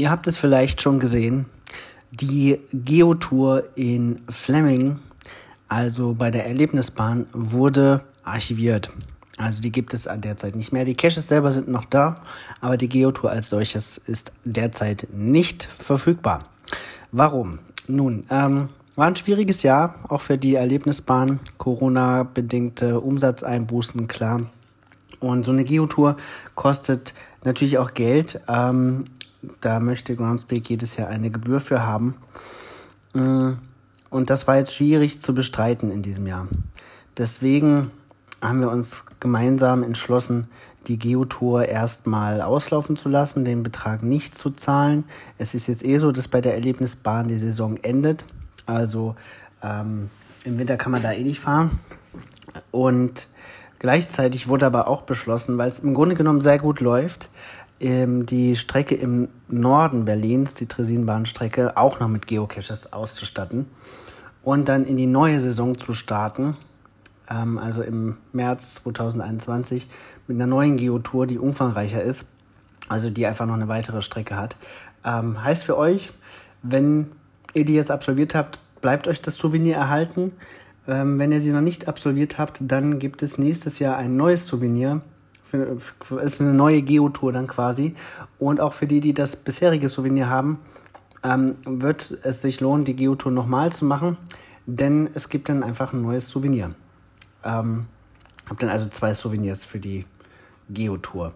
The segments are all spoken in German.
Ihr habt es vielleicht schon gesehen. Die Geotour in Fleming, also bei der Erlebnisbahn, wurde archiviert. Also die gibt es derzeit nicht mehr. Die Caches selber sind noch da, aber die Geotour als solches ist derzeit nicht verfügbar. Warum? Nun, ähm, war ein schwieriges Jahr, auch für die Erlebnisbahn. Corona-bedingte Umsatzeinbußen, klar. Und so eine Geotour kostet natürlich auch Geld. Ähm, da möchte Groundspeak jedes Jahr eine Gebühr für haben. Mm, und das war jetzt schwierig zu bestreiten in diesem Jahr. Deswegen haben wir uns gemeinsam entschlossen, die Geotour erstmal auslaufen zu lassen, den Betrag nicht zu zahlen. Es ist jetzt eh so, dass bei der Erlebnisbahn die Saison endet. Also ähm, im Winter kann man da eh nicht fahren. Und gleichzeitig wurde aber auch beschlossen, weil es im Grunde genommen sehr gut läuft, die Strecke im Norden Berlins, die Tresinbahnstrecke, auch noch mit Geocaches auszustatten und dann in die neue Saison zu starten, ähm, also im März 2021, mit einer neuen Geotour, die umfangreicher ist, also die einfach noch eine weitere Strecke hat. Ähm, heißt für euch, wenn ihr die jetzt absolviert habt, bleibt euch das Souvenir erhalten. Ähm, wenn ihr sie noch nicht absolviert habt, dann gibt es nächstes Jahr ein neues Souvenir ist eine neue Geotour dann quasi. Und auch für die, die das bisherige Souvenir haben, ähm, wird es sich lohnen, die Geotour nochmal zu machen, denn es gibt dann einfach ein neues Souvenir. Ähm, habe dann also zwei Souvenirs für die Geotour.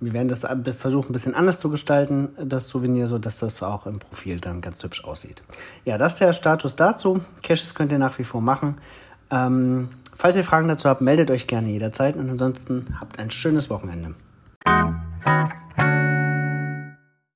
Wir werden das versuchen, ein bisschen anders zu gestalten, das Souvenir, so dass das auch im Profil dann ganz hübsch aussieht. Ja, das ist der Status dazu. Caches könnt ihr nach wie vor machen. Ähm, Falls ihr Fragen dazu habt, meldet euch gerne jederzeit und ansonsten habt ein schönes Wochenende.